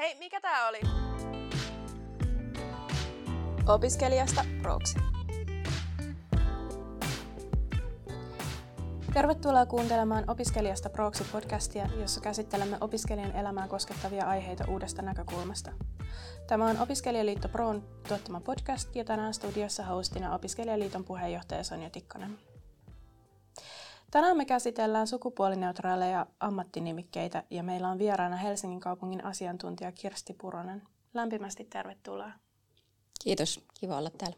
Hei, mikä tää oli? Opiskelijasta proksi. Tervetuloa kuuntelemaan Opiskelijasta proksi podcastia, jossa käsittelemme opiskelijan elämää koskettavia aiheita uudesta näkökulmasta. Tämä on Opiskelijaliitto Proon tuottama podcast ja tänään studiossa hostina Opiskelijaliiton puheenjohtaja Sonja Tikkanen. Tänään me käsitellään sukupuolineutraaleja ammattinimikkeitä ja meillä on vieraana Helsingin kaupungin asiantuntija Kirsti Puronen. Lämpimästi tervetuloa. Kiitos, kiva olla täällä.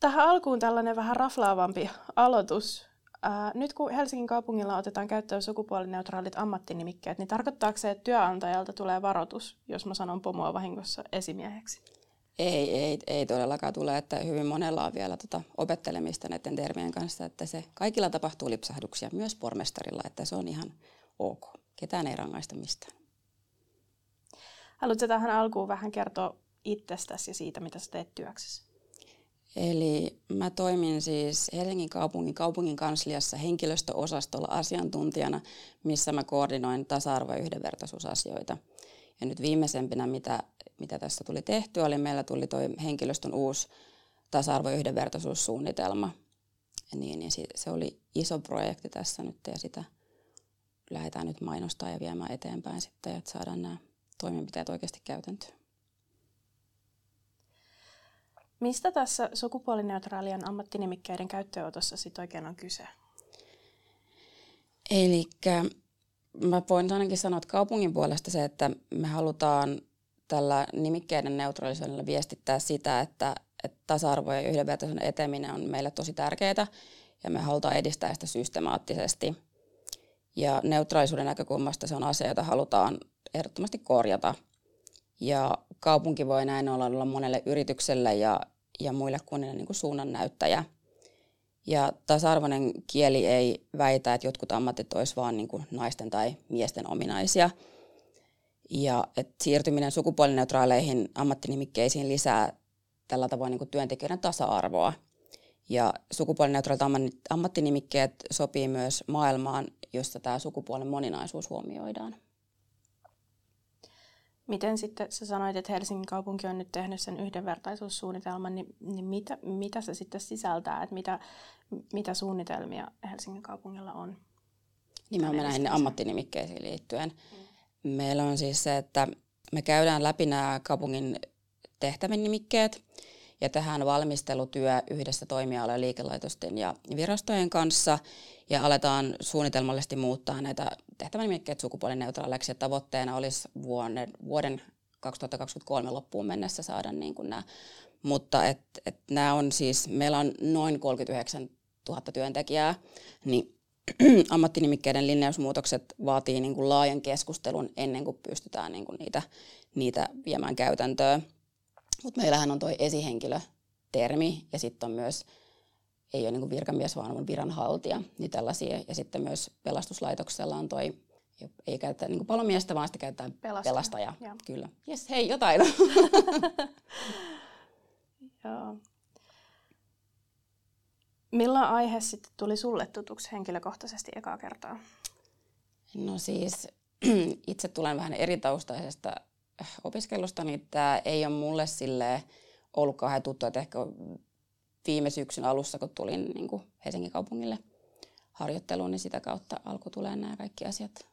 Tähän alkuun tällainen vähän raflaavampi aloitus. Ää, nyt kun Helsingin kaupungilla otetaan käyttöön sukupuolineutraalit ammattinimikkeet, niin tarkoittaako se, että työnantajalta tulee varoitus, jos mä sanon pomoa vahingossa esimieheksi? Ei, ei, ei todellakaan tule, että hyvin monella on vielä tota opettelemista näiden termien kanssa, että se kaikilla tapahtuu lipsahduksia, myös pormestarilla, että se on ihan ok. Ketään ei rangaista mistään. Haluatko tähän alkuun vähän kertoa itsestäsi ja siitä, mitä sä teet työksessä? Eli mä toimin siis Helsingin kaupungin kaupungin kansliassa henkilöstöosastolla asiantuntijana, missä mä koordinoin tasa-arvo- ja yhdenvertaisuusasioita. Ja nyt viimeisempänä, mitä, mitä tässä tuli tehtyä, oli meillä tuli toi henkilöstön uusi tasa-arvo- ja yhdenvertaisuussuunnitelma. Niin, niin se oli iso projekti tässä nyt ja sitä lähdetään nyt mainostaa ja viemään eteenpäin sitten, että saadaan nämä toimenpiteet oikeasti käytäntöön. Mistä tässä sukupuolineutraalien ammattinimikkeiden käyttöönotossa sitten oikein on kyse? Eli mä voin ainakin sanoa, että kaupungin puolesta se, että me halutaan tällä nimikkeiden neutraalisuudella viestittää sitä, että, että tasa-arvo ja yhdenvertaisuuden eteminen on meille tosi tärkeää ja me halutaan edistää sitä systemaattisesti. Ja neutraalisuuden näkökulmasta se on asia, jota halutaan ehdottomasti korjata. Ja kaupunki voi näin olla, olla monelle yritykselle ja, ja muille kunnille niin kuin suunnannäyttäjä. Ja tasa-arvoinen kieli ei väitä, että jotkut ammatit olisivat vain niin kuin naisten tai miesten ominaisia. Ja että siirtyminen sukupuolineutraaleihin ammattinimikkeisiin lisää tällä tavoin niin työntekijöiden tasa-arvoa. Ja sukupuolineutraalit ammattinimikkeet sopii myös maailmaan, jossa tämä sukupuolen moninaisuus huomioidaan. Miten sitten sä sanoit, että Helsingin kaupunki on nyt tehnyt sen yhdenvertaisuussuunnitelman, niin, niin mitä, mitä se sitten sisältää, että mitä, mitä suunnitelmia Helsingin kaupungilla on? Nimenomaan näihin ammattinimikkeisiin liittyen. Mm. Meillä on siis se, että me käydään läpi nämä kaupungin tehtävän nimikkeet ja tehdään valmistelutyö yhdessä toimialojen, liikelaitosten ja virastojen kanssa ja aletaan suunnitelmallisesti muuttaa näitä tehtävänimikkeet sukupuolineutraaleiksi ja tavoitteena olisi vuoden, vuoden 2023 loppuun mennessä saada niin kuin nämä. Mutta et, et nämä on siis, meillä on noin 39 000 työntekijää, niin ammattinimikkeiden linjausmuutokset vaatii niin kuin laajan keskustelun ennen kuin pystytään niin kuin niitä, niitä viemään käytäntöön. Mutta meillähän on tuo esihenkilötermi ja sitten on myös, ei ole niin virkamies, vaan on viranhaltija, niin tällaisia. Ja sitten myös pelastuslaitoksella on toi, ei käytetä niin palomiestä, vaan sitten käytetään pelastaja. pelastaja. Kyllä. Jes, hei, jotain. Joo. Milloin aihe sitten tuli sulle tutuksi henkilökohtaisesti ekaa kertaa? No siis itse tulen vähän eri taustaisesta opiskelusta, niin tämä ei ole mulle sille ollut kauhean tuttu, että ehkä viime syksyn alussa, kun tulin niin kuin Helsingin kaupungille harjoitteluun, niin sitä kautta alkoi tulee nämä kaikki asiat.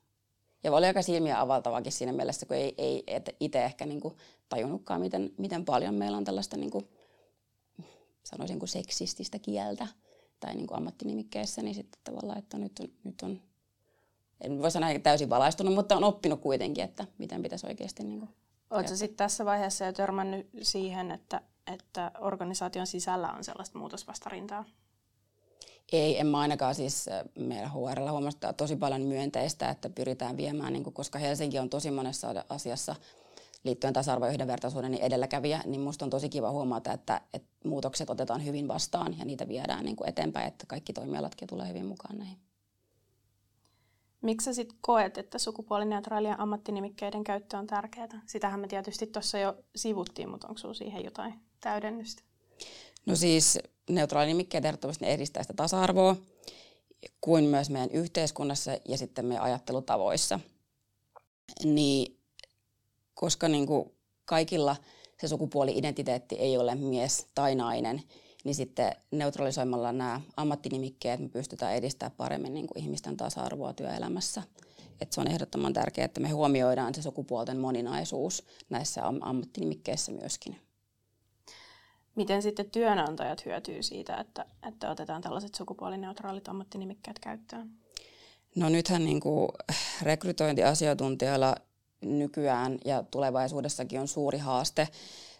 Ja oli aika silmiä avaltavakin siinä mielessä, kun ei, ei itse ehkä niin kuin tajunnutkaan, miten, miten paljon meillä on tällaista, niin kuin, sanoisin kuin seksististä kieltä tai niin kuin ammattinimikkeissä, niin sitten tavallaan, että nyt on, nyt on en voi sanoa täysin valaistunut, mutta on oppinut kuitenkin, että miten pitäisi oikeasti... Niin kuin Oletko sitten tässä vaiheessa jo törmännyt siihen, että, että organisaation sisällä on sellaista muutosvastarintaa? Ei, en mä ainakaan siis meidän HRlla huomasta tosi paljon myönteistä, että pyritään viemään, niin kuin, koska Helsinki on tosi monessa asiassa liittyen tasa-arvo- ja yhdenvertaisuuden niin edelläkävijä, niin musta on tosi kiva huomata, että, että muutokset otetaan hyvin vastaan ja niitä viedään niin kuin eteenpäin, että kaikki toimialatkin tulee hyvin mukaan näihin. Miksi sä sitten koet, että sukupuolineutraalien ammattinimikkeiden käyttö on tärkeää? Sitähän me tietysti tuossa jo sivuttiin, mutta onko sinulla siihen jotain täydennystä? No siis neutraalinimikkeet ehdottomasti edistää sitä tasa-arvoa, kuin myös meidän yhteiskunnassa ja sitten meidän ajattelutavoissa. Niin koska niin kuin kaikilla se sukupuoli-identiteetti ei ole mies tai nainen, niin sitten neutralisoimalla nämä ammattinimikkeet me pystytään edistämään paremmin niin kuin ihmisten tasa-arvoa työelämässä. Et se on ehdottoman tärkeää, että me huomioidaan se sukupuolten moninaisuus näissä am- ammattinimikkeissä myöskin. Miten sitten työnantajat hyötyy siitä, että, että otetaan tällaiset sukupuolineutraalit ammattinimikkeet käyttöön? No nythän niin kuin rekrytointiasiantuntijoilla nykyään ja tulevaisuudessakin on suuri haaste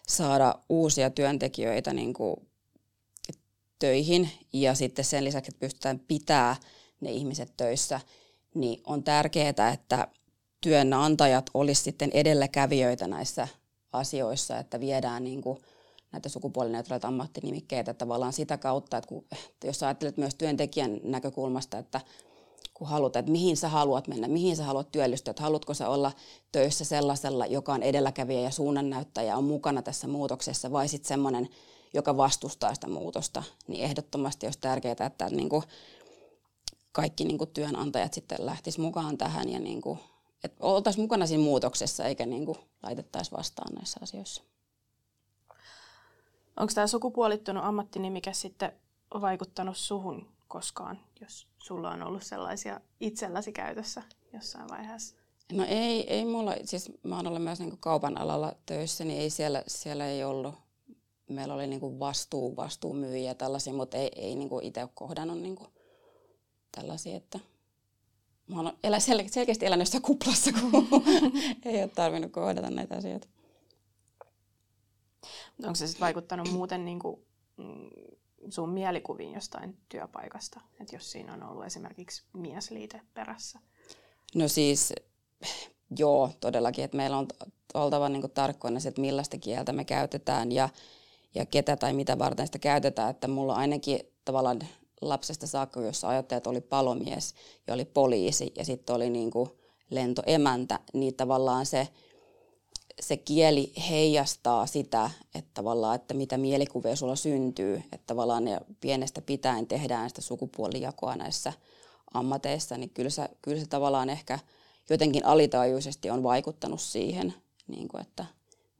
saada uusia työntekijöitä niin kuin töihin ja sitten sen lisäksi, että pystytään pitää ne ihmiset töissä, niin on tärkeää, että työnantajat olisivat sitten edelläkävijöitä näissä asioissa, että viedään niin kuin näitä sukupuolineutraaleita ammattinimikkeitä tavallaan sitä kautta, että kun, jos ajattelet myös työntekijän näkökulmasta, että kun haluat, että mihin sä haluat mennä, mihin sä haluat työllistyä, että haluatko sä olla töissä sellaisella, joka on edelläkävijä ja suunnannäyttäjä, on mukana tässä muutoksessa, vai sitten semmoinen, joka vastustaa sitä muutosta, niin ehdottomasti olisi tärkeää, että niin kuin kaikki niin kuin työnantajat sitten lähtis mukaan tähän ja niin kuin, että oltaisiin mukana siinä muutoksessa eikä niin kuin laitettaisi vastaan näissä asioissa. Onko tämä sukupuolittunut ammattinimike sitten vaikuttanut suhun koskaan, jos sulla on ollut sellaisia itselläsi käytössä jossain vaiheessa? No ei, ei mulla, siis mä oon ollut myös niin kaupan alalla töissä, niin ei siellä, siellä ei ollut. Meillä oli niin vastuu, vastuumyyjiä ja tällaisia, mutta ei, ei niin itse ole kohdannut niin tällaisia, että mä oon elä, sel, selkeästi elänyt jossain kuplassa, kun ei ole tarvinnut kohdata näitä asioita. Onko se sitten vaikuttanut muuten niin kuin, mm, sun mielikuviin jostain työpaikasta, että jos siinä on ollut esimerkiksi miesliite perässä? No siis joo, todellakin, että meillä on oltava niin kuin tarkkoina se, että millaista kieltä me käytetään ja, ja ketä tai mitä varten sitä käytetään, että mulla ainakin tavallaan lapsesta saakka, jossa ajattelet oli palomies ja oli poliisi ja sitten oli niin kuin lentoemäntä, niin tavallaan se, se kieli heijastaa sitä, että tavallaan, että mitä mielikuvia sulla syntyy, että tavallaan ne pienestä pitäen tehdään sitä sukupuolijakoa näissä ammateissa, niin kyllä se, kyllä se tavallaan ehkä jotenkin alitajuisesti on vaikuttanut siihen, niin kuin, että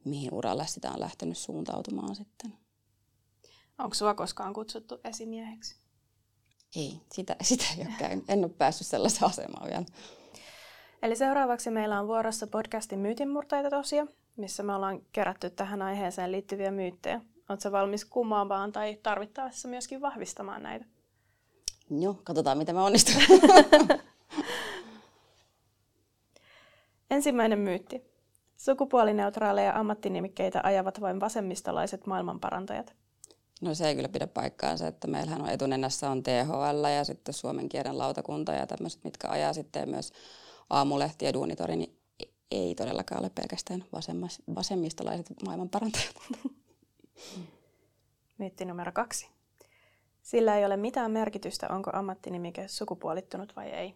mihin uralle sitä on lähtenyt suuntautumaan sitten. Onko sua koskaan kutsuttu esimieheksi? Ei, sitä, sitä ei ole käynyt. En ole päässyt sellaiseen asemaan vielä. Eli seuraavaksi meillä on vuorossa podcastin myytinmurtajat osia, missä me ollaan kerätty tähän aiheeseen liittyviä myyttejä. Oletko valmis kumoamaan tai tarvittaessa myöskin vahvistamaan näitä? Joo, katsotaan mitä me onnistumme. Ensimmäinen myytti. Sukupuolineutraaleja ammattinimikkeitä ajavat vain vasemmistolaiset maailmanparantajat. No se ei kyllä pidä paikkaansa, että meillähän on etunenässä on THL ja sitten Suomen kielen lautakunta ja tämmöiset, mitkä ajaa sitten myös aamulehti ja duunitori, niin ei todellakaan ole pelkästään vasemmistolaiset maailmanparantajat. Myytti numero kaksi. Sillä ei ole mitään merkitystä, onko ammattinimike sukupuolittunut vai ei.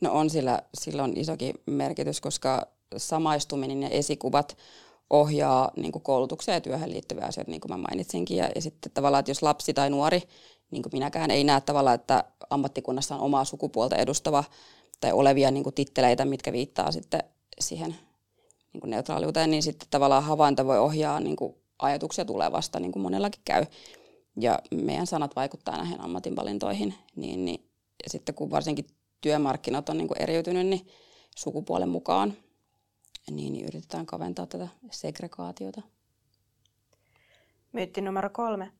No on sillä, sillä on isokin merkitys, koska samaistuminen ja esikuvat ohjaa niin kuin koulutukseen ja työhön liittyviä asioita, niin kuin mä mainitsinkin. Ja, ja sitten tavallaan, että jos lapsi tai nuori, niin kuin minäkään, ei näe tavallaan, että ammattikunnassa on omaa sukupuolta edustava tai olevia niin kuin titteleitä, mitkä viittaa sitten siihen niin kuin neutraaliuteen, niin sitten tavallaan havainto voi ohjaa niin kuin ajatuksia tulevasta, niin kuin monellakin käy. Ja meidän sanat vaikuttaa näihin ammatinvalintoihin, niin, niin ja sitten kun varsinkin työmarkkinat on niin kuin eriytynyt, niin sukupuolen mukaan niin, niin yritetään kaventaa tätä segregaatiota. Myytti numero kolme.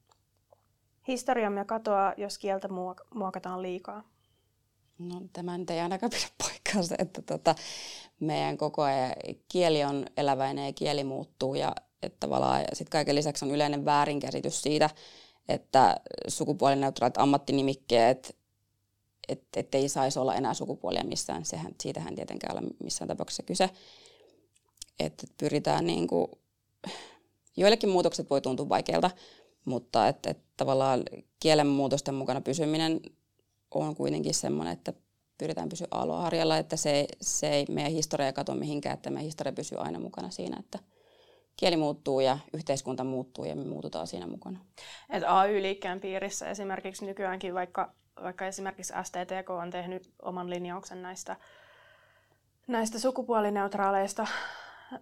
Historiamme katoaa, jos kieltä muokataan liikaa. No tämä nyt ei ainakaan pidä paikkaansa, että tota, meidän koko ajan kieli on eläväinen ja kieli muuttuu ja että tavallaan sitten kaiken lisäksi on yleinen väärinkäsitys siitä, että sukupuolineutraalit ammattinimikkeet, että et ei saisi olla enää sukupuolia missään. Sehän, siitähän tietenkään ole missään tapauksessa kyse että pyritään niin kuin, joillekin muutokset voi tuntua vaikealta, mutta että, että tavallaan kielen muutosten mukana pysyminen on kuitenkin semmoinen, että pyritään pysyä aloharjalla, että se, se ei meidän historia katoa mihinkään, että meidän historia pysyy aina mukana siinä, että kieli muuttuu ja yhteiskunta muuttuu ja me muututaan siinä mukana. Et AY-liikkeen piirissä esimerkiksi nykyäänkin, vaikka, vaikka esimerkiksi STTK on tehnyt oman linjauksen näistä, näistä sukupuolineutraaleista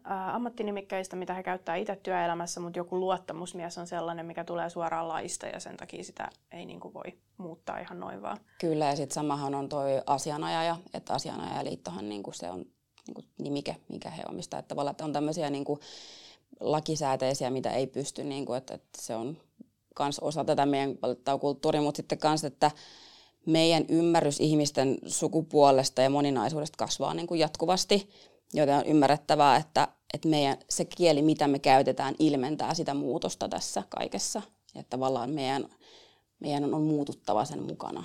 ammattinimikkeistä, mitä he käyttää itse työelämässä, mutta joku luottamusmies on sellainen, mikä tulee suoraan laista ja sen takia sitä ei niin kuin voi muuttaa ihan noin vaan. Kyllä ja sitten samahan on toi asianajaja, että asianajajaliittohan niin kuin se on niin kuin nimike, mikä he omistaa. Että tavallaan että on tämmöisiä niin kuin lakisääteisiä, mitä ei pysty, niin kuin, että, että se on myös osa tätä meidän kulttuuria, mutta sitten myös, että meidän ymmärrys ihmisten sukupuolesta ja moninaisuudesta kasvaa niin kuin jatkuvasti, joten on ymmärrettävää, että, että meidän, se kieli, mitä me käytetään, ilmentää sitä muutosta tässä kaikessa. Että tavallaan meidän, meidän on muututtava sen mukana.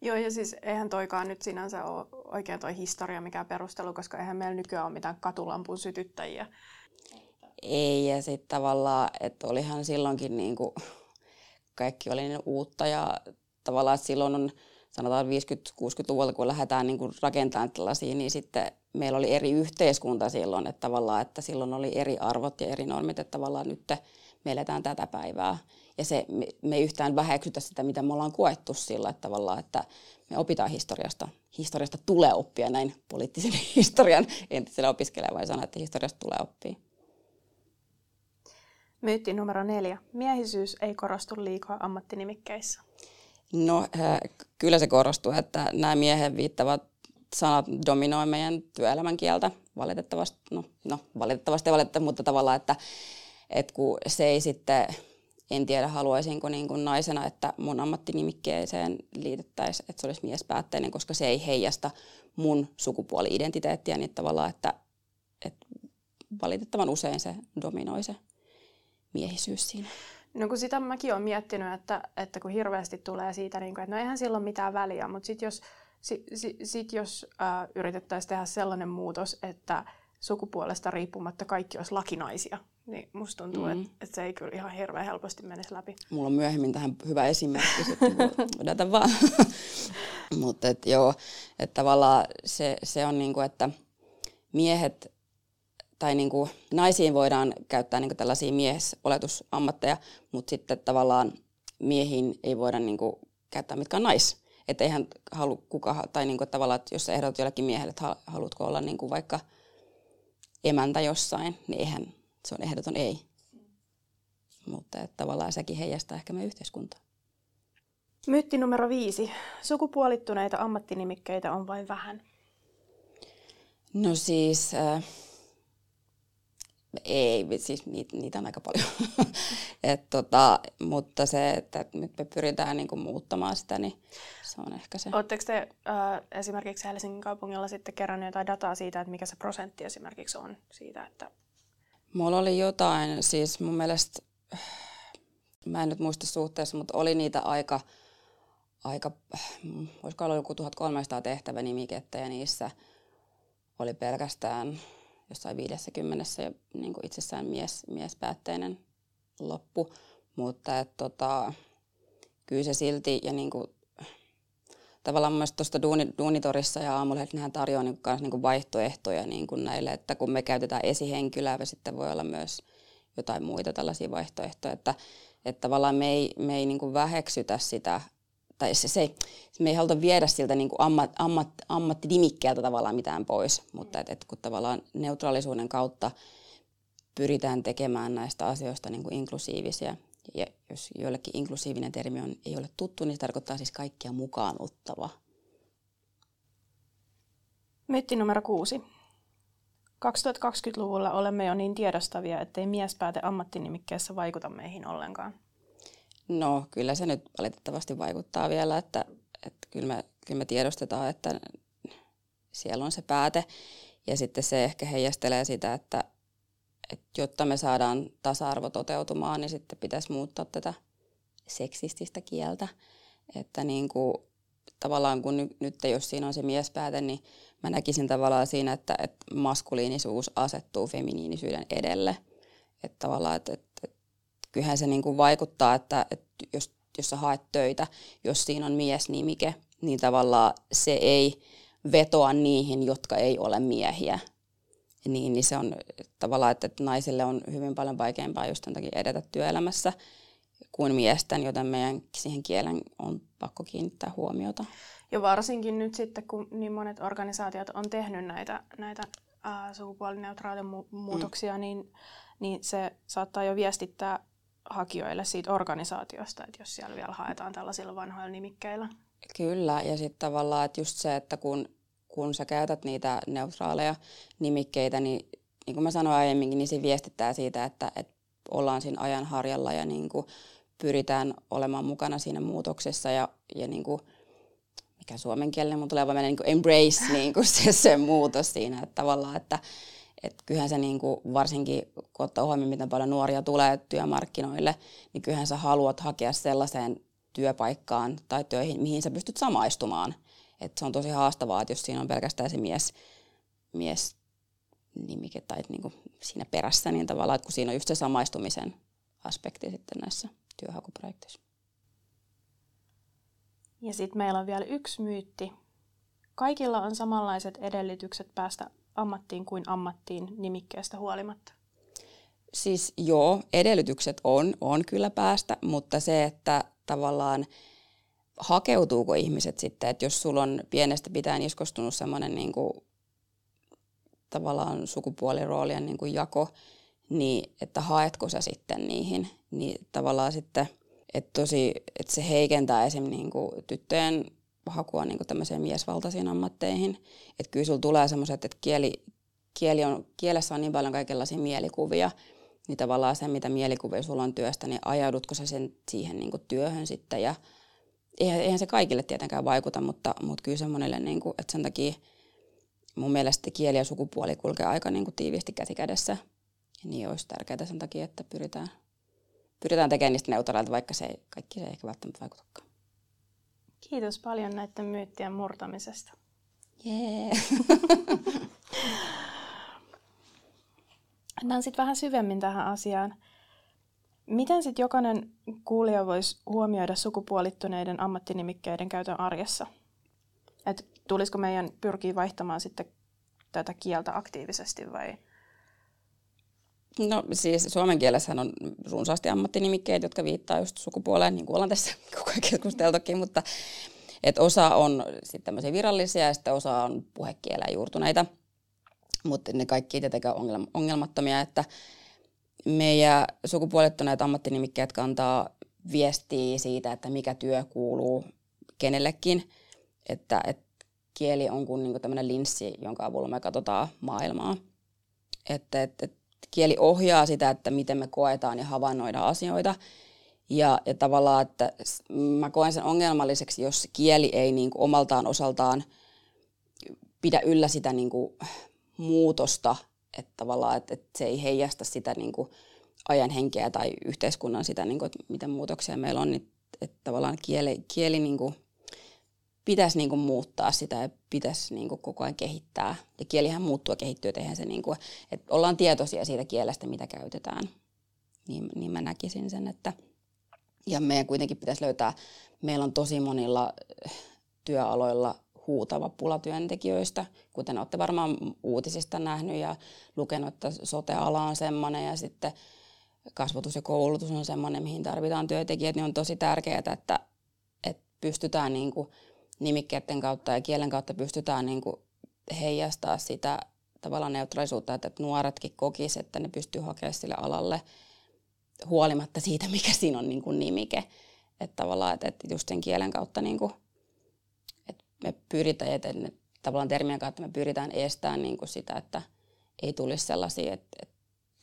Joo, ja siis eihän toikaan nyt sinänsä ole oikein toi historia mikä perustelu, koska eihän meillä nykyään ole mitään katulampun sytyttäjiä. Ei, ja sitten tavallaan, että olihan silloinkin niin kuin, kaikki oli niin uutta ja tavallaan silloin on sanotaan 50-60-luvulta, kun lähdetään niin kuin rakentamaan tällaisia, niin sitten meillä oli eri yhteiskunta silloin, että tavallaan, että silloin oli eri arvot ja eri normit, että tavallaan nyt me eletään tätä päivää. Ja se, me, ei yhtään väheksytä sitä, mitä me ollaan koettu sillä, että tavallaan, että me opitaan historiasta. Historiasta tulee oppia näin poliittisen historian entiselle opiskelijalle, vai sanoa, että historiasta tulee oppia. Myytti numero neljä. Miehisyys ei korostu liikaa ammattinimikkeissä. No äh, kyllä se korostuu, että nämä miehen viittavat sanat dominoi meidän työelämän kieltä valitettavasti. No, no valitettavasti valitettavasti, mutta tavallaan, että, että kun se ei sitten, en tiedä haluaisinko niin kuin naisena, että mun ammattinimikkeeseen liitettäisiin, että se olisi miespäätteinen, koska se ei heijasta mun sukupuoli-identiteettiä, niin tavallaan, että, että valitettavan usein se dominoi se miehisyys siinä. No kun sitä mäkin olen miettinyt, että, että kun hirveästi tulee siitä, niin kuin, että no eihän sillä ole mitään väliä, mutta sitten jos, sit, sit, sit jos äh, yritettäisiin tehdä sellainen muutos, että sukupuolesta riippumatta kaikki olisi lakinaisia, niin musta tuntuu, mm. että, että se ei kyllä ihan hirveän helposti menisi läpi. Mulla on myöhemmin tähän hyvä esimerkki, sitten vaan. mutta et, joo, että tavallaan se, se on niin kuin, että miehet tai niin kuin, naisiin voidaan käyttää niin kuin tällaisia miesoletusammatteja, mutta sitten tavallaan miehiin ei voida niin kuin, käyttää mitkä on nais. Että eihän halu kuka, tai niin kuin, tavallaan, että jos sä ehdotat jollekin miehelle, että haluatko olla niin kuin vaikka emäntä jossain, niin eihän, se on ehdoton ei. Mutta että tavallaan sekin heijastaa ehkä meidän yhteiskuntaa. Myytti numero viisi. Sukupuolittuneita ammattinimikkeitä on vain vähän. No siis, äh, ei, siis niitä, niitä on aika paljon. Et tota, mutta se, että nyt me pyritään niin kuin muuttamaan sitä, niin se on ehkä se. Oletteko te äh, esimerkiksi Helsingin kaupungilla sitten keränneet jotain dataa siitä, että mikä se prosentti esimerkiksi on siitä, että... Mulla oli jotain, siis mun mielestä, mä en nyt muista suhteessa, mutta oli niitä aika, aika voisiko olla joku 1300 tehtävänimikettä ja niissä oli pelkästään jossain 50 ja niin kuin itsessään mies, miespäätteinen loppu, mutta et, tota, kyllä se silti ja niin kuin, tavallaan myös tuosta duuni, Duunitorissa ja aamulla nehän tarjoaa niin kuin, niin vaihtoehtoja niin kuin näille, että kun me käytetään esihenkilöä, ja sitten voi olla myös jotain muita tällaisia vaihtoehtoja, että, että tavallaan me ei, me ei niin kuin väheksytä sitä tai se, se, me ei haluta viedä siltä niin kuin ammat, ammat, ammattinimikkeeltä tavallaan mitään pois, mutta et, et kun tavallaan neutraalisuuden kautta pyritään tekemään näistä asioista niin kuin inklusiivisia. Ja jos joillekin inklusiivinen termi on, ei ole tuttu, niin se tarkoittaa siis kaikkia mukaan ottava. Myytti numero kuusi. 2020-luvulla olemme jo niin tiedostavia, ettei miespääte ammattinimikkeessä vaikuta meihin ollenkaan. No kyllä se nyt valitettavasti vaikuttaa vielä, että, että kyllä, me, kyllä me tiedostetaan, että siellä on se pääte. Ja sitten se ehkä heijastelee sitä, että, että jotta me saadaan tasa-arvo toteutumaan, niin sitten pitäisi muuttaa tätä seksististä kieltä. Että niin kuin, tavallaan kun nyt, nyt jos siinä on se miespääte, niin mä näkisin tavallaan siinä, että, että maskuliinisuus asettuu feminiinisyyden edelle. Että tavallaan, että kyllähän se niin kuin vaikuttaa, että, että jos, jos sä haet töitä, jos siinä on miesnimike, niin tavallaan se ei vetoa niihin, jotka ei ole miehiä. Niin, niin se on tavallaan, että, että naisille on hyvin paljon vaikeampaa just takia edetä työelämässä kuin miesten, joten meidän siihen kielen on pakko kiinnittää huomiota. Ja varsinkin nyt sitten, kun niin monet organisaatiot on tehnyt näitä, näitä äh, sukupuolineutraaleja mu- muutoksia, mm. niin, niin se saattaa jo viestittää hakijoille siitä organisaatiosta, että jos siellä vielä haetaan tällaisilla vanhoilla nimikkeillä. Kyllä, ja sitten tavallaan, että just se, että kun, kun sä käytät niitä neutraaleja nimikkeitä, niin niin kuin mä sanoin aiemminkin, niin se viestittää siitä, että, että ollaan siinä ajan harjalla ja niin kuin pyritään olemaan mukana siinä muutoksessa ja, ja niin kuin, mikä suomen kielinen mun tulee vaan niin kuin embrace niin kuin se, se muutos siinä, että tavallaan, että et kyllähän se niin kuin, varsinkin kun ottaa huomioon, miten paljon nuoria tulee työmarkkinoille, niin kyllähän sä haluat hakea sellaiseen työpaikkaan tai töihin, mihin sä pystyt samaistumaan. Et se on tosi haastavaa, että jos siinä on pelkästään se mies, mies nimike tai niin kuin siinä perässä, niin tavallaan, että kun siinä on just se samaistumisen aspekti sitten näissä työhakuprojekteissa. Ja sitten meillä on vielä yksi myytti. Kaikilla on samanlaiset edellytykset päästä ammattiin kuin ammattiin nimikkeestä huolimatta. Siis joo, edellytykset on, on kyllä päästä, mutta se, että tavallaan hakeutuuko ihmiset sitten, että jos sulla on pienestä pitäen iskostunut semmoinen niin tavallaan sukupuoliroolien niin kuin jako, niin että haetko sä sitten niihin, niin tavallaan sitten, että tosi, että se heikentää esim. Niin kuin tyttöjen hakua niin kuin tämmöiseen miesvaltaisiin ammatteihin. Että kyllä sulla tulee semmoiset, että kieli, kieli on, kielessä on niin paljon kaikenlaisia mielikuvia, niin tavallaan se, mitä mielikuvia sulla on työstä, niin ajaudutko sä sen siihen niin työhön sitten. Ja eihän, eihän se kaikille tietenkään vaikuta, mutta, mutta kyllä se monelle, niin kuin, että sen takia mun mielestä kieli ja sukupuoli kulkee aika niin tiiviisti käsi kädessä. Niin olisi tärkeää sen takia, että pyritään, pyritään tekemään niistä neutraalilta, vaikka se ei, kaikki se ei ehkä välttämättä vaikutakaan. Kiitos paljon näiden myyttien murtamisesta. Jee. Mennään sitten vähän syvemmin tähän asiaan. Miten sitten jokainen kuulija voisi huomioida sukupuolittuneiden ammattinimikkeiden käytön arjessa? Et tulisiko meidän pyrkiä vaihtamaan sitten tätä kieltä aktiivisesti vai? No siis suomen kielessä on runsaasti ammattinimikkeitä, jotka viittaa just sukupuoleen, niin kuin ollaan tässä koko ajan keskusteltukin, mutta et osa on sitten tämmöisiä virallisia ja sitten osa on puhekieleen juurtuneita, mutta ne kaikki tietenkään ongelmattomia, että meidän sukupuolittuneet ammattinimikkeet kantaa viestiä siitä, että mikä työ kuuluu kenellekin, että, että kieli on kuin, niin kuin tämmöinen linssi, jonka avulla me katsotaan maailmaa. Että, että, että kieli ohjaa sitä, että miten me koetaan ja havainnoidaan asioita. Ja, ja tavallaan, että mä koen sen ongelmalliseksi, jos kieli ei niin kuin omaltaan osaltaan pidä yllä sitä niin kuin muutosta, että tavallaan, että, että se ei heijasta sitä niin kuin ajan henkeä tai yhteiskunnan sitä, niin kuin, että miten muutoksia meillä on, niin että tavallaan kieli, kieli niin kuin pitäisi niin kuin muuttaa sitä ja pitäisi niin kuin koko ajan kehittää. Ja kielihän muuttuu ja kehittyy, että se niin kuin, että ollaan tietoisia siitä kielestä, mitä käytetään. Niin, niin mä näkisin sen, että ja meidän kuitenkin pitäisi löytää, meillä on tosi monilla eh, työaloilla huutava pula työntekijöistä, kuten olette varmaan uutisista nähnyt ja lukenut, että sote-ala on semmoinen ja sitten kasvatus ja koulutus on semmoinen, mihin tarvitaan työntekijät, niin on tosi tärkeää, että, että pystytään niin kuin nimikkeiden kautta ja kielen kautta pystytään niin kuin heijastaa sitä tavallaan neutraalisuutta, että nuoretkin kokisivat, että ne pystyy hakemaan sille alalle huolimatta siitä, mikä siinä on niin kuin nimike. Että tavallaan, että, että just sen kielen kautta niin kuin, että me pyritään, että ne, tavallaan termien kautta me pyritään estämään niin kuin sitä, että ei tulisi sellaisia, että, että,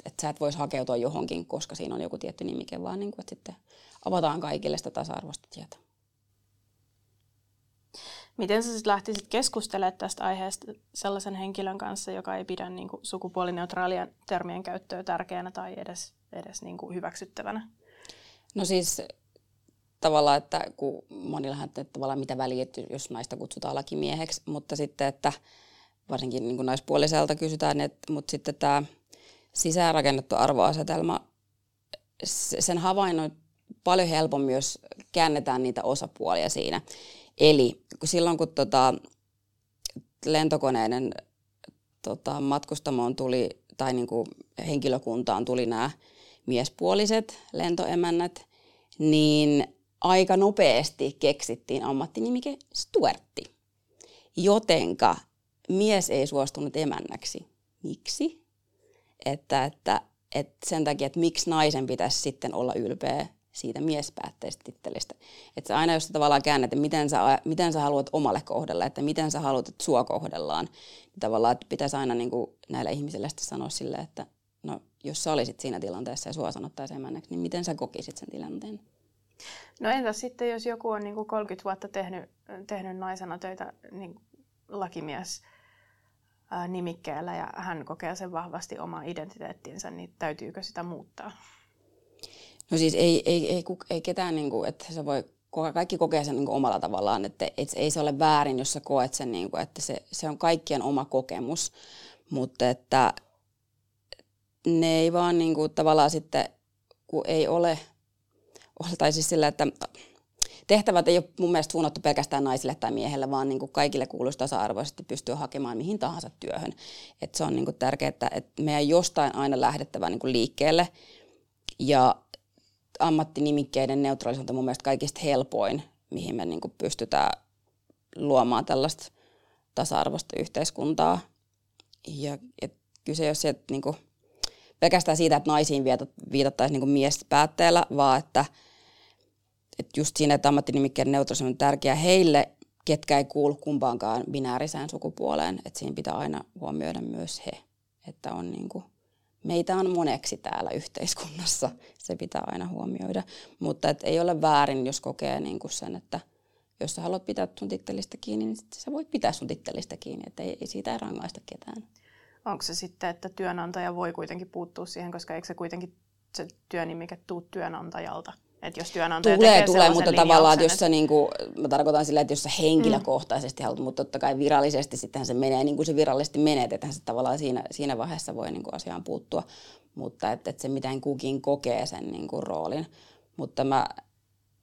että sä et voisi hakeutua johonkin, koska siinä on joku tietty nimike, vaan niin kuin, että sitten avataan kaikille sitä tasa-arvoista tietoa. Miten sä sitten lähtisit keskustelemaan tästä aiheesta sellaisen henkilön kanssa, joka ei pidä niin kuin, sukupuolineutraalia termien käyttöä tärkeänä tai edes, edes niin kuin, hyväksyttävänä? No siis tavallaan, että kun monillahan että tavallaan mitä väliä, jos naista kutsutaan lakimieheksi, mutta sitten, että varsinkin niin kuin naispuoliselta kysytään, että, mutta sitten tämä sisäänrakennettu arvoasetelma, sen havainnoit paljon helpommin, jos käännetään niitä osapuolia siinä. Eli silloin kun tota, lentokoneiden tota, matkustamoon tuli, tai niin kuin henkilökuntaan tuli nämä miespuoliset lentoemännät, niin aika nopeasti keksittiin ammattinimike Stuartti. Jotenka mies ei suostunut emännäksi, miksi. Että, että, että sen takia, että miksi naisen pitäisi sitten olla ylpeä siitä miespäätteistä tittelistä. Että sä aina jos sä tavallaan käännät, että miten sä, miten sä haluat omalle kohdella, että miten sä haluat, että sua kohdellaan, niin tavallaan että pitäisi aina niin kuin näille ihmisille sitten sanoa silleen, että no jos sä olisit siinä tilanteessa ja sua sanottaisiin emänneksi, niin miten sä kokisit sen tilanteen? No entäs sitten, jos joku on niin kuin 30 vuotta tehnyt, tehnyt naisena töitä niin lakimies nimikkeellä ja hän kokee sen vahvasti oma identiteettinsä, niin täytyykö sitä muuttaa? No siis ei, ei, ei, ei ketään, niin kuin, että se voi, kaikki kokee sen niin kuin omalla tavallaan, että et, ei se ole väärin, jos sä koet sen, niin kuin, että se, se on kaikkien oma kokemus, mutta että ne ei vaan niin kuin, tavallaan sitten, kun ei ole, tai siis sillä, että tehtävät ei ole mun mielestä suunnattu pelkästään naisille tai miehelle, vaan niin kuin kaikille kuuluisi tasa-arvoisesti pystyä hakemaan mihin tahansa työhön. Et se on niin kuin tärkeää, että meidän jostain aina lähdettävä niin kuin liikkeelle. Ja ammattinimikkeiden neutraalisuus on mun mielestä kaikista helpoin, mihin me niin kuin pystytään luomaan tällaista tasa-arvoista yhteiskuntaa. Ja et kyse ei ole sieltä, niin kuin, pelkästään siitä, että naisiin viitattaisiin niin miespäätteellä, vaan että, että just siinä, että ammattinimikkeiden neutraalisuus on tärkeä heille, ketkä ei kuulu kumpaankaan binääriseen sukupuoleen. Että siinä pitää aina huomioida myös he, että on niin kuin, meitä on moneksi täällä yhteiskunnassa, se pitää aina huomioida. Mutta et ei ole väärin, jos kokee niin kuin sen, että jos sä haluat pitää sun tittelistä kiinni, niin sä voit pitää sun tittelistä kiinni, että ei, siitä ei rangaista ketään. Onko se sitten, että työnantaja voi kuitenkin puuttua siihen, koska eikö se kuitenkin se työnimike tuu työnantajalta? Että jos työnantaja tulee, tekee tulee, mutta tavallaan, että jos sä, niin kuin, mä tarkoitan sillä, että jos sä henkilökohtaisesti mm. haluat, mutta totta kai virallisesti sittenhän se menee niin kuin se virallisesti menee, että se tavallaan siinä, siinä vaiheessa voi niin kuin asiaan puuttua, mutta että, että se miten kukin kokee sen niin kuin roolin. Mutta mä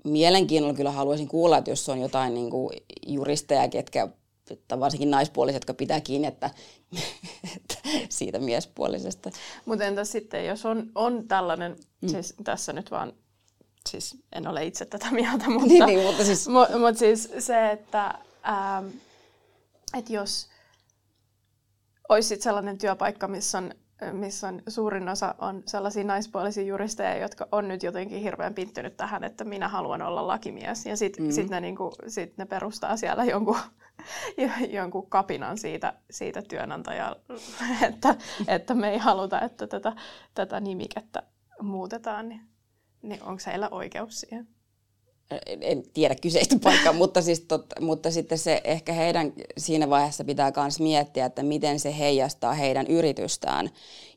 mielenkiinnolla kyllä haluaisin kuulla, että jos on jotain niin kuin juristeja, ketkä varsinkin naispuoliset, jotka pitää kiinni että, että siitä miespuolisesta. Mutta entä sitten, jos on, on tällainen, mm. siis tässä nyt vaan siis en ole itse tätä mieltä, mutta, niin, niin, mutta, siis... mu, mutta siis se, että, ähm, että jos olisi sellainen työpaikka, missä on, missä on suurin osa on sellaisia naispuolisia juristeja, jotka on nyt jotenkin hirveän pinttynyt tähän, että minä haluan olla lakimies. Ja sitten mm. sit ne, niinku, sit ne perustaa siellä jonkun, jonkun kapinan siitä, siitä työnantajalle, että, että me ei haluta, että tätä, tätä nimikettä muutetaan. Niin niin onko heillä oikeus siihen? En tiedä kyseistä paikkaa, mutta, siis tot, mutta sitten se ehkä heidän siinä vaiheessa pitää myös miettiä, että miten se heijastaa heidän yritystään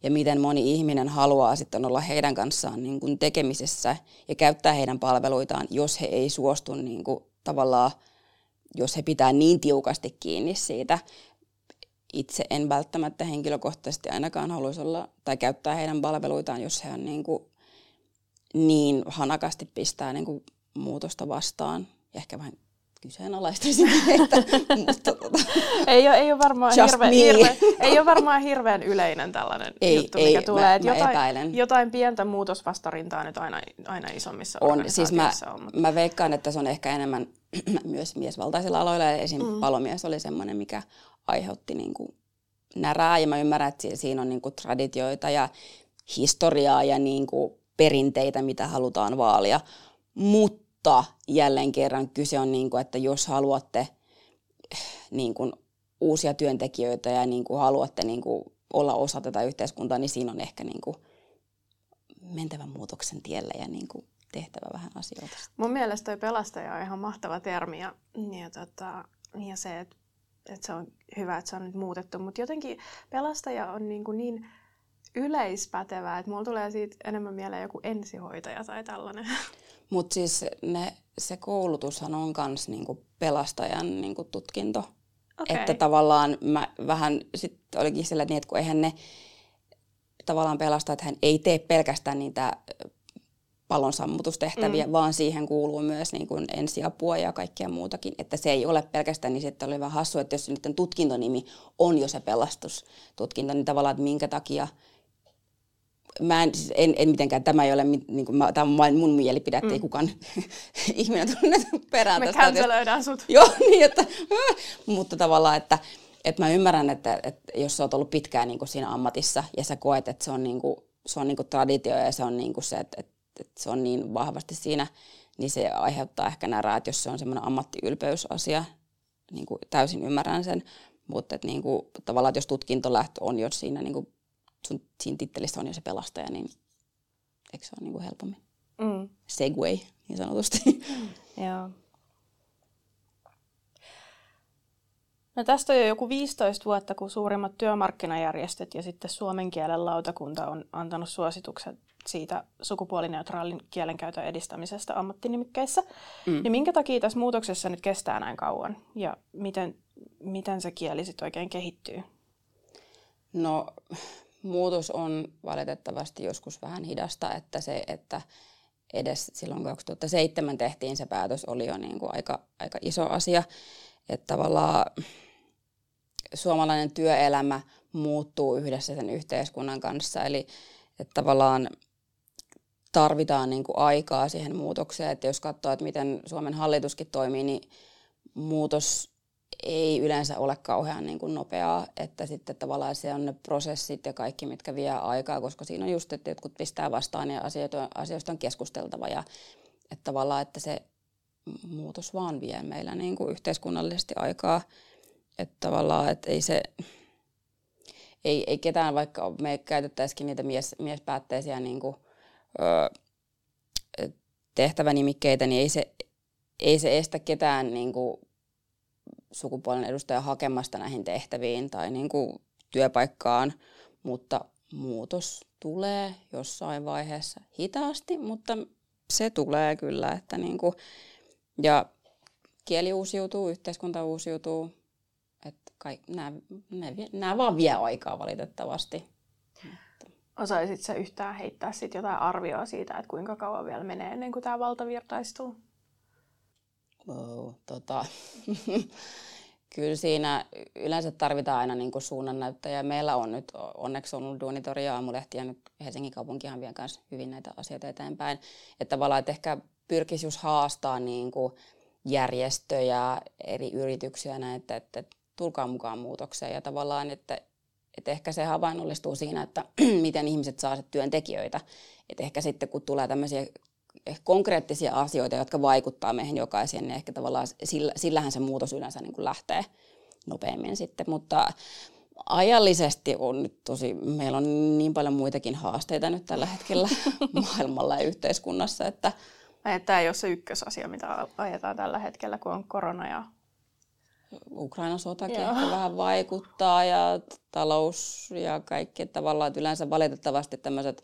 ja miten moni ihminen haluaa sitten olla heidän kanssaan niin kuin tekemisessä ja käyttää heidän palveluitaan, jos he ei suostu niin kuin, tavallaan, jos he pitää niin tiukasti kiinni siitä. Itse en välttämättä henkilökohtaisesti ainakaan haluaisi olla tai käyttää heidän palveluitaan, jos he on niin kuin, niin hanakasti pistää niin kuin muutosta vastaan. Ja ehkä vähän kyseenalaistaisin että, mutta tota, ei, ole, ei, ole varmaan hirveän, hirve, ei ole varmaan hirveän yleinen tällainen ei, juttu, mikä ei, tulee. Mä, että mä jotain, epäilen. jotain pientä muutosvastarintaa nyt aina, aina isommissa on. Siis mä, on mutta... mä veikkaan, että se on ehkä enemmän myös miesvaltaisilla aloilla. Esim. Mm. palomies oli semmoinen, mikä aiheutti niin kuin närää. Ja mä ymmärrän, että siinä on niin kuin traditioita ja historiaa ja niin kuin perinteitä, mitä halutaan vaalia. Mutta jälleen kerran kyse on, niin kuin, että jos haluatte niin kuin, uusia työntekijöitä ja niin kuin, haluatte niin kuin, olla osa tätä yhteiskuntaa, niin siinä on ehkä niin kuin, mentävä muutoksen tielle ja niin kuin, tehtävä vähän asioita. Mun mielestä toi pelastaja on ihan mahtava termi ja, ja, tota, ja se, että, että se on hyvä, että se on nyt muutettu, mutta jotenkin pelastaja on niin, kuin niin yleispätevää, että mulla tulee siitä enemmän mieleen joku ensihoitaja tai tällainen. Mutta siis ne, se koulutushan on myös niinku pelastajan niinku tutkinto. Okay. Että tavallaan mä vähän sitten olikin sillä niin, että kun eihän ne tavallaan pelastajat, hän ei tee pelkästään niitä palon sammutustehtäviä, mm. vaan siihen kuuluu myös niin kuin ensiapua ja kaikkea muutakin. Että se ei ole pelkästään, niin sitten oli vähän hassu, että jos nyt tutkintonimi on jo se pelastustutkinto, niin tavallaan, että minkä takia mä en, siis en, en mitenkään, tämä ei ole, niin kuin, mä, tämä on vain mun mielipide, että mm. ei kukaan ihminen tunne perään Me tästä. Me sut. Joo, niin että, mutta tavallaan, että, et mä ymmärrän, että, että jos sä oot ollut pitkään niin kuin siinä ammatissa ja sä koet, että se on, niin kuin, se on niin kuin traditio ja se on niin kuin se, että, että, että se on niin vahvasti siinä, niin se aiheuttaa ehkä närää, että jos se on semmoinen ammattiylpeysasia, niin kuin täysin ymmärrän sen, mutta että niin kuin, tavallaan, että jos tutkintolähtö on jo siinä, niin kuin, sun, siinä tittelissä on jo se pelastaja, niin eikö se ole niin kuin helpommin? Mm. Segway, niin sanotusti. Joo. No tästä on jo joku 15 vuotta, kun suurimmat työmarkkinajärjestöt ja sitten suomen kielen lautakunta on antanut suositukset siitä sukupuolineutraalin kielenkäytön edistämisestä ammattinimikkeissä. Mm. Niin minkä takia tässä muutoksessa nyt kestää näin kauan ja miten, miten se kieli sitten oikein kehittyy? No muutos on valitettavasti joskus vähän hidasta, että se, että edes silloin 2007 tehtiin se päätös, oli jo niin kuin aika, aika iso asia. Että tavallaan suomalainen työelämä muuttuu yhdessä sen yhteiskunnan kanssa. Eli että tavallaan tarvitaan niin kuin aikaa siihen muutokseen. Että jos katsoo, että miten Suomen hallituskin toimii, niin muutos ei yleensä ole kauhean niin kuin nopeaa, että sitten tavallaan se on ne prosessit ja kaikki, mitkä vie aikaa, koska siinä on just, että jotkut pistää vastaan ja asioita, asioista on keskusteltava ja että tavallaan, että se muutos vaan vie meillä niin kuin yhteiskunnallisesti aikaa, että tavallaan, että ei se, ei, ei ketään, vaikka me käytettäisikin niitä mies, miespäätteisiä niin kuin, ö, tehtävänimikkeitä, niin ei se, ei se estä ketään niin kuin, sukupuolen edustaja hakemasta näihin tehtäviin tai niin kuin työpaikkaan, mutta muutos tulee jossain vaiheessa hitaasti, mutta se tulee kyllä, että niin kuin, ja kieli uusiutuu, yhteiskunta uusiutuu, että nämä, nämä, nämä vaan vie aikaa valitettavasti. Osaisit yhtään heittää sit jotain arvioa siitä, että kuinka kauan vielä menee ennen kuin tämä valtavirtaistuu? Wow, tota, kyllä siinä yleensä tarvitaan aina niin kuin suunnannäyttäjä. Meillä on nyt onneksi ollut Duunitori ja Aamulehti ja nyt Helsingin kaupunkihan vie myös hyvin näitä asioita eteenpäin. Että tavallaan, että ehkä pyrkisi just haastaa niin kuin järjestöjä, eri yrityksiä näin, että, että tulkaa mukaan muutokseen ja tavallaan, että, että ehkä se havainnollistuu siinä, että miten ihmiset saa työntekijöitä. Että ehkä sitten kun tulee tämmöisiä konkreettisia asioita, jotka vaikuttaa meihin jokaiseen, niin ehkä tavallaan sillä, sillähän se muutos yleensä niin kuin lähtee nopeammin sitten, mutta ajallisesti on nyt tosi, meillä on niin paljon muitakin haasteita nyt tällä hetkellä maailmalla ja yhteiskunnassa, että Tämä ei ole se ykkösasia, mitä ajetaan tällä hetkellä, kun on korona ja... Ukrainan sotakin Joo. ehkä vähän vaikuttaa ja talous ja kaikki. Tavallaan, että yleensä valitettavasti tämmöiset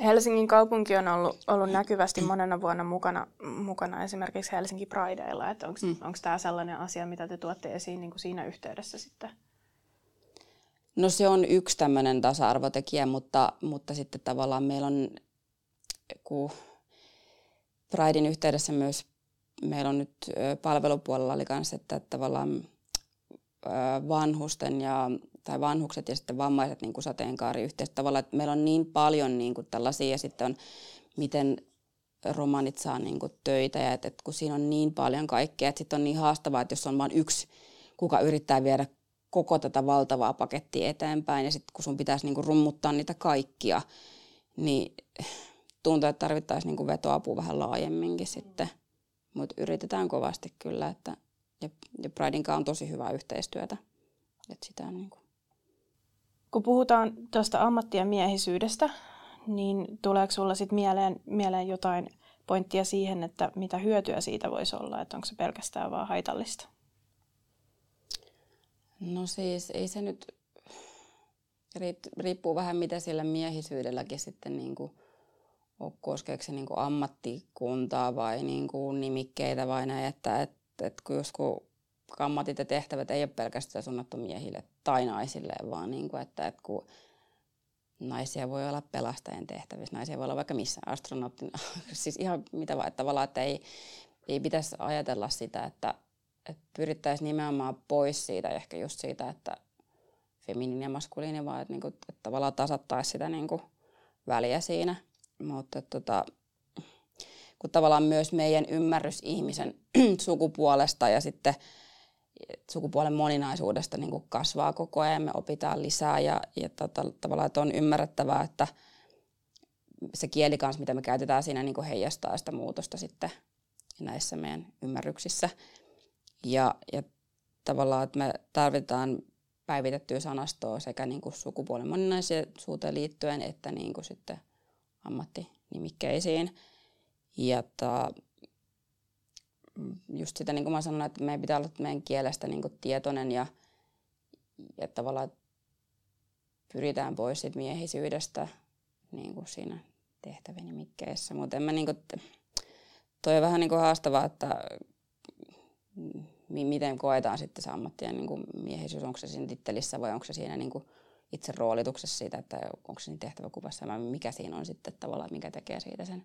Helsingin kaupunki on ollut, ollut näkyvästi monena vuonna mukana, mukana esimerkiksi Helsinki Prideilla. Onko mm. tämä sellainen asia, mitä te tuotte esiin niin kuin siinä yhteydessä sitten? No se on yksi tämmöinen tasa-arvotekijä, mutta, mutta sitten tavallaan meillä on kun Pridein yhteydessä myös meillä on nyt palvelupuolella oli kanssa, että tavallaan vanhusten ja tai vanhukset ja sitten vammaiset niin kuin sateenkaariyhteys. Tavallaan, että meillä on niin paljon niin kuin tällaisia ja sitten on, miten romanit saa niin kuin töitä ja että, että kun siinä on niin paljon kaikkea, että sitten on niin haastavaa, että jos on vain yksi, kuka yrittää viedä koko tätä valtavaa pakettia eteenpäin ja sitten kun sun pitäisi niin kuin rummuttaa niitä kaikkia, niin tuntuu, että tarvittaisiin niin kuin vetoapua vähän laajemminkin sitten. Mutta yritetään kovasti kyllä, että ja, ja Pridein on tosi hyvää yhteistyötä. Että sitä on niin kuin... Kun puhutaan tuosta ammattien miehisyydestä, niin tuleeko sulla sitten mieleen, mieleen jotain pointtia siihen, että mitä hyötyä siitä voisi olla, että onko se pelkästään vaan haitallista? No siis ei se nyt, riippuu vähän mitä sillä miehisyydelläkin sitten niin kuin koskeeko se niin kuin ammattikuntaa vai niin kuin nimikkeitä vai näin, että et, et kun joskus ammatit ja tehtävät ei ole pelkästään suunnattu miehille tai naisille, vaan niin kuin, että, että kun naisia voi olla pelastajien tehtävissä, naisia voi olla vaikka missä astronautti, siis ihan mitä vaan, että tavallaan, että ei, ei pitäisi ajatella sitä, että, että pyrittäisiin nimenomaan pois siitä, ehkä just siitä, että feminiini ja maskuliini, vaan että, niin kuin, että tavallaan tasattaisi sitä niin kuin, väliä siinä. Mutta tota, kun tavallaan myös meidän ymmärrys ihmisen sukupuolesta ja sitten sukupuolen moninaisuudesta niin kuin kasvaa koko ajan, me opitaan lisää ja, ja tota, tavallaan että on ymmärrettävää, että se kieli kanssa, mitä me käytetään siinä, niin kuin heijastaa sitä muutosta sitten näissä meidän ymmärryksissä. Ja, ja tavallaan, että me tarvitaan päivitettyä sanastoa sekä niin kuin sukupuolen moninaisuuteen liittyen että niin kuin sitten ammattinimikkeisiin. Ja ta, just sitä, niin kuin mä sanoin, että meidän pitää olla meidän kielestä niin kuin tietoinen ja, ja tavallaan pyritään pois siitä miehisyydestä niin kuin siinä tehtävinimikkeissä. Mutta en mä niin kuin, toi on vähän niin kuin haastavaa, että miten koetaan sitten se ammatti ja niin kuin miehisyys, onko se siinä tittelissä vai onko se siinä niin kuin itse roolituksessa siitä, että onko se siinä tehtäväkuvassa ja mikä siinä on sitten tavallaan, mikä tekee siitä sen.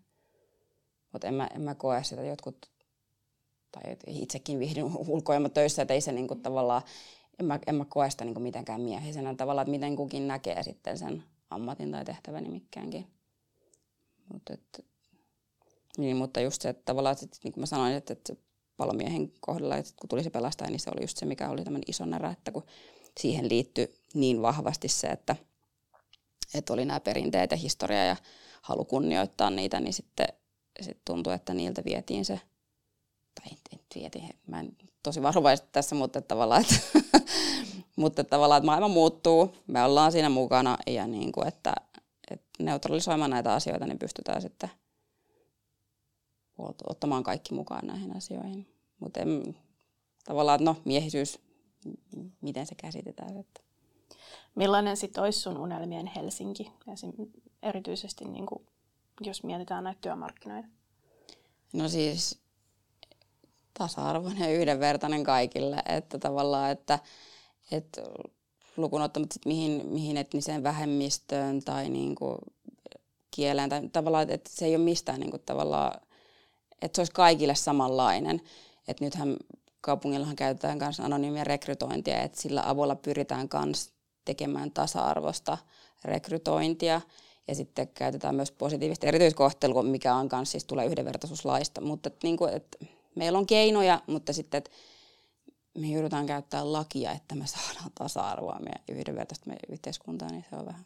Mutta en mä, en mä koe sitä jotkut, tai itsekin vihdyn ulkoilmatöissä, että ei se niin kuin tavallaan, en mä, en mä koe sitä niin kuin mitenkään miehisenä tavallaan, että miten kukin näkee sitten sen ammatin tai tehtävänimikkäänkin. Mut et, niin, mutta just se, että tavallaan, että, niin kuin mä sanoin, että, että palomiehen kohdalla, että kun tuli se pelastaja, niin se oli just se, mikä oli tämän ison närä, että kun siihen liittyi niin vahvasti se, että, että oli nämä perinteet ja historia ja halu kunnioittaa niitä, niin sitten sit tuntui, että niiltä vietiin se, vietiin, mä en tosi varovaisesti tässä, mutta tavallaan, että, mutta tavallaan, että maailma muuttuu, me ollaan siinä mukana ja niin kuin, että, että neutralisoimaan näitä asioita, niin pystytään sitten ottamaan kaikki mukaan näihin asioihin. Mutta tavallaan, no miehisyys, miten se käsitetään. Että. Millainen sitten olisi sun unelmien Helsinki, Esim, erityisesti niin kuin, jos mietitään näitä työmarkkinoita? No siis tasa-arvoinen ja yhdenvertainen kaikille, että tavallaan, että, että lukuun ottamatta mihin, mihin etniseen vähemmistöön tai niin kuin kieleen, tai tavallaan, että se ei ole mistään niin kuin, tavallaan että se olisi kaikille samanlainen. Että nythän kaupungillahan käytetään myös anonyymiä rekrytointia, että sillä avulla pyritään myös tekemään tasa-arvoista rekrytointia. Ja sitten käytetään myös positiivista erityiskohtelua, mikä on kanssa siis tulee yhdenvertaisuuslaista. Mutta että, niin että meillä on keinoja, mutta sitten että me joudutaan käyttää lakia, että me saadaan tasa-arvoa meidän yhdenvertaista meidän yhteiskuntaan, niin se on vähän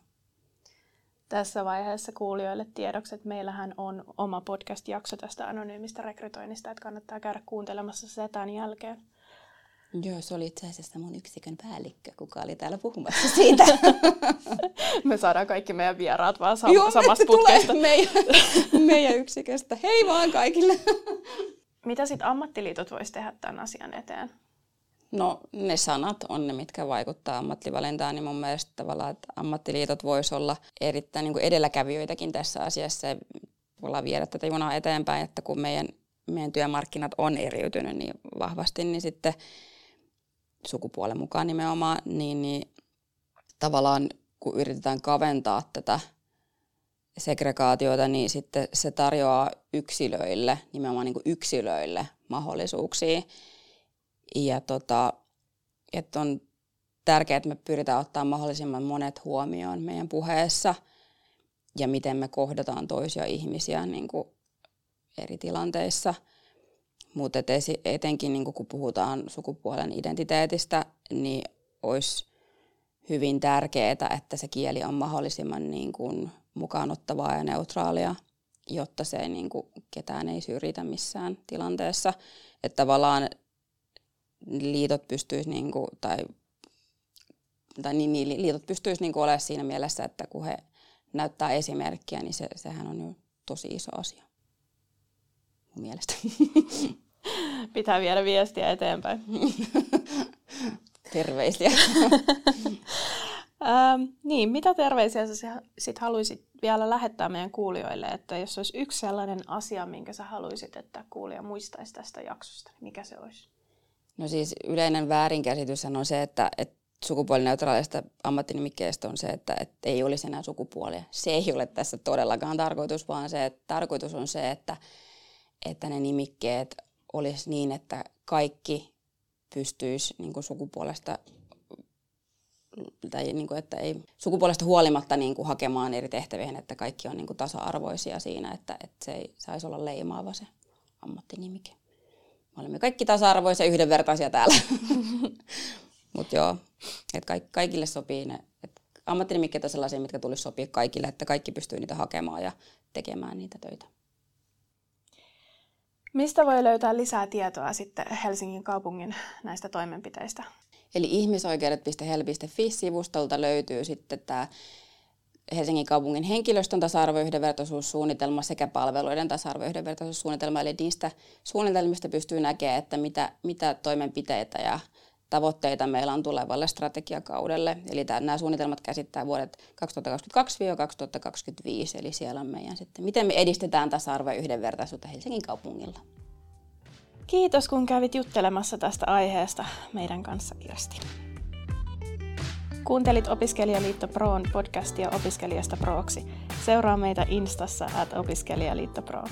tässä vaiheessa kuulijoille tiedoksi, että meillähän on oma podcast-jakso tästä anonyymistä rekrytoinnista, että kannattaa käydä kuuntelemassa se tämän jälkeen. Joo, se oli itse asiassa mun yksikön päällikkö, kuka oli täällä puhumassa siitä. Me saadaan kaikki meidän vieraat vaan sam- Joo, samasta putkesta. meidän, meidän yksiköstä. Hei vaan kaikille! Mitä sitten ammattiliitot voisi tehdä tämän asian eteen? No ne sanat on ne, mitkä vaikuttaa ammattivalintaan, niin mun mielestä tavallaan, että ammattiliitot voisi olla erittäin niin kuin edelläkävijöitäkin tässä asiassa ja viedä tätä junaa eteenpäin, että kun meidän, meidän työmarkkinat on eriytynyt niin vahvasti, niin sitten sukupuolen mukaan nimenomaan, niin, niin tavallaan kun yritetään kaventaa tätä segregaatiota, niin sitten se tarjoaa yksilöille, nimenomaan niin kuin yksilöille mahdollisuuksia ja tota, että on tärkeää, että me pyritään ottaa mahdollisimman monet huomioon meidän puheessa ja miten me kohdataan toisia ihmisiä niin kuin eri tilanteissa. Mutta et etenkin niin kun puhutaan sukupuolen identiteetistä, niin olisi hyvin tärkeää, että se kieli on mahdollisimman niin kuin mukaanottavaa ja neutraalia, jotta se niin kuin ketään ei syrjitä missään tilanteessa. Että tavallaan liitot pystyisi, niin kuin, tai, tai niin, niin, liitot pystyisi niin kuin olemaan siinä mielessä, että kun he näyttää esimerkkiä, niin se, sehän on jo tosi iso asia mun mielestä. Pitää viedä viestiä eteenpäin. Terveisiä. ähm, niin, mitä terveisiä sä sit haluaisit vielä lähettää meidän kuulijoille, että jos olisi yksi sellainen asia, minkä sä haluaisit, että kuulija muistaisi tästä jaksosta, niin mikä se olisi? No siis yleinen väärinkäsitys on se, että, että sukupuolineutraalista ammattinimikkeestä on se, että, että ei olisi enää sukupuolia. Se ei ole tässä todellakaan tarkoitus, vaan se, että tarkoitus on se, että, että ne nimikkeet olisi niin, että kaikki pystyisi niin sukupuolesta tai niin kuin, että ei sukupuolesta huolimatta niin kuin hakemaan eri tehtäviin, että kaikki on niin kuin tasa-arvoisia siinä, että, että se ei saisi olla leimaava se ammattinimike. Me olemme kaikki tasa-arvoisia yhdenvertaisia täällä. Mutta joo, että kaik, kaikille sopii ne. Et ammattinimikkeet on sellaisia, mitkä tulisi sopia kaikille, että kaikki pystyy niitä hakemaan ja tekemään niitä töitä. Mistä voi löytää lisää tietoa sitten Helsingin kaupungin näistä toimenpiteistä? Eli ihmisoikeudet.hel.fi-sivustolta löytyy sitten tämä Helsingin kaupungin henkilöstön tasa-arvo- yhdenvertaisuussuunnitelma sekä palveluiden tasa-arvo- yhdenvertaisuussuunnitelma. Eli niistä suunnitelmista pystyy näkemään, että mitä, mitä toimenpiteitä ja tavoitteita meillä on tulevalle strategiakaudelle. Eli tämä, nämä suunnitelmat käsittää vuodet 2022-2025, eli siellä on meidän sitten, miten me edistetään tasa-arvoa ja yhdenvertaisuutta Helsingin kaupungilla. Kiitos kun kävit juttelemassa tästä aiheesta meidän kanssa Kirsti. Kuuntelit Opiskelijaliitto Proon podcastia opiskelijasta prooksi. Seuraa meitä Instassa at opiskelijaliitto Pro.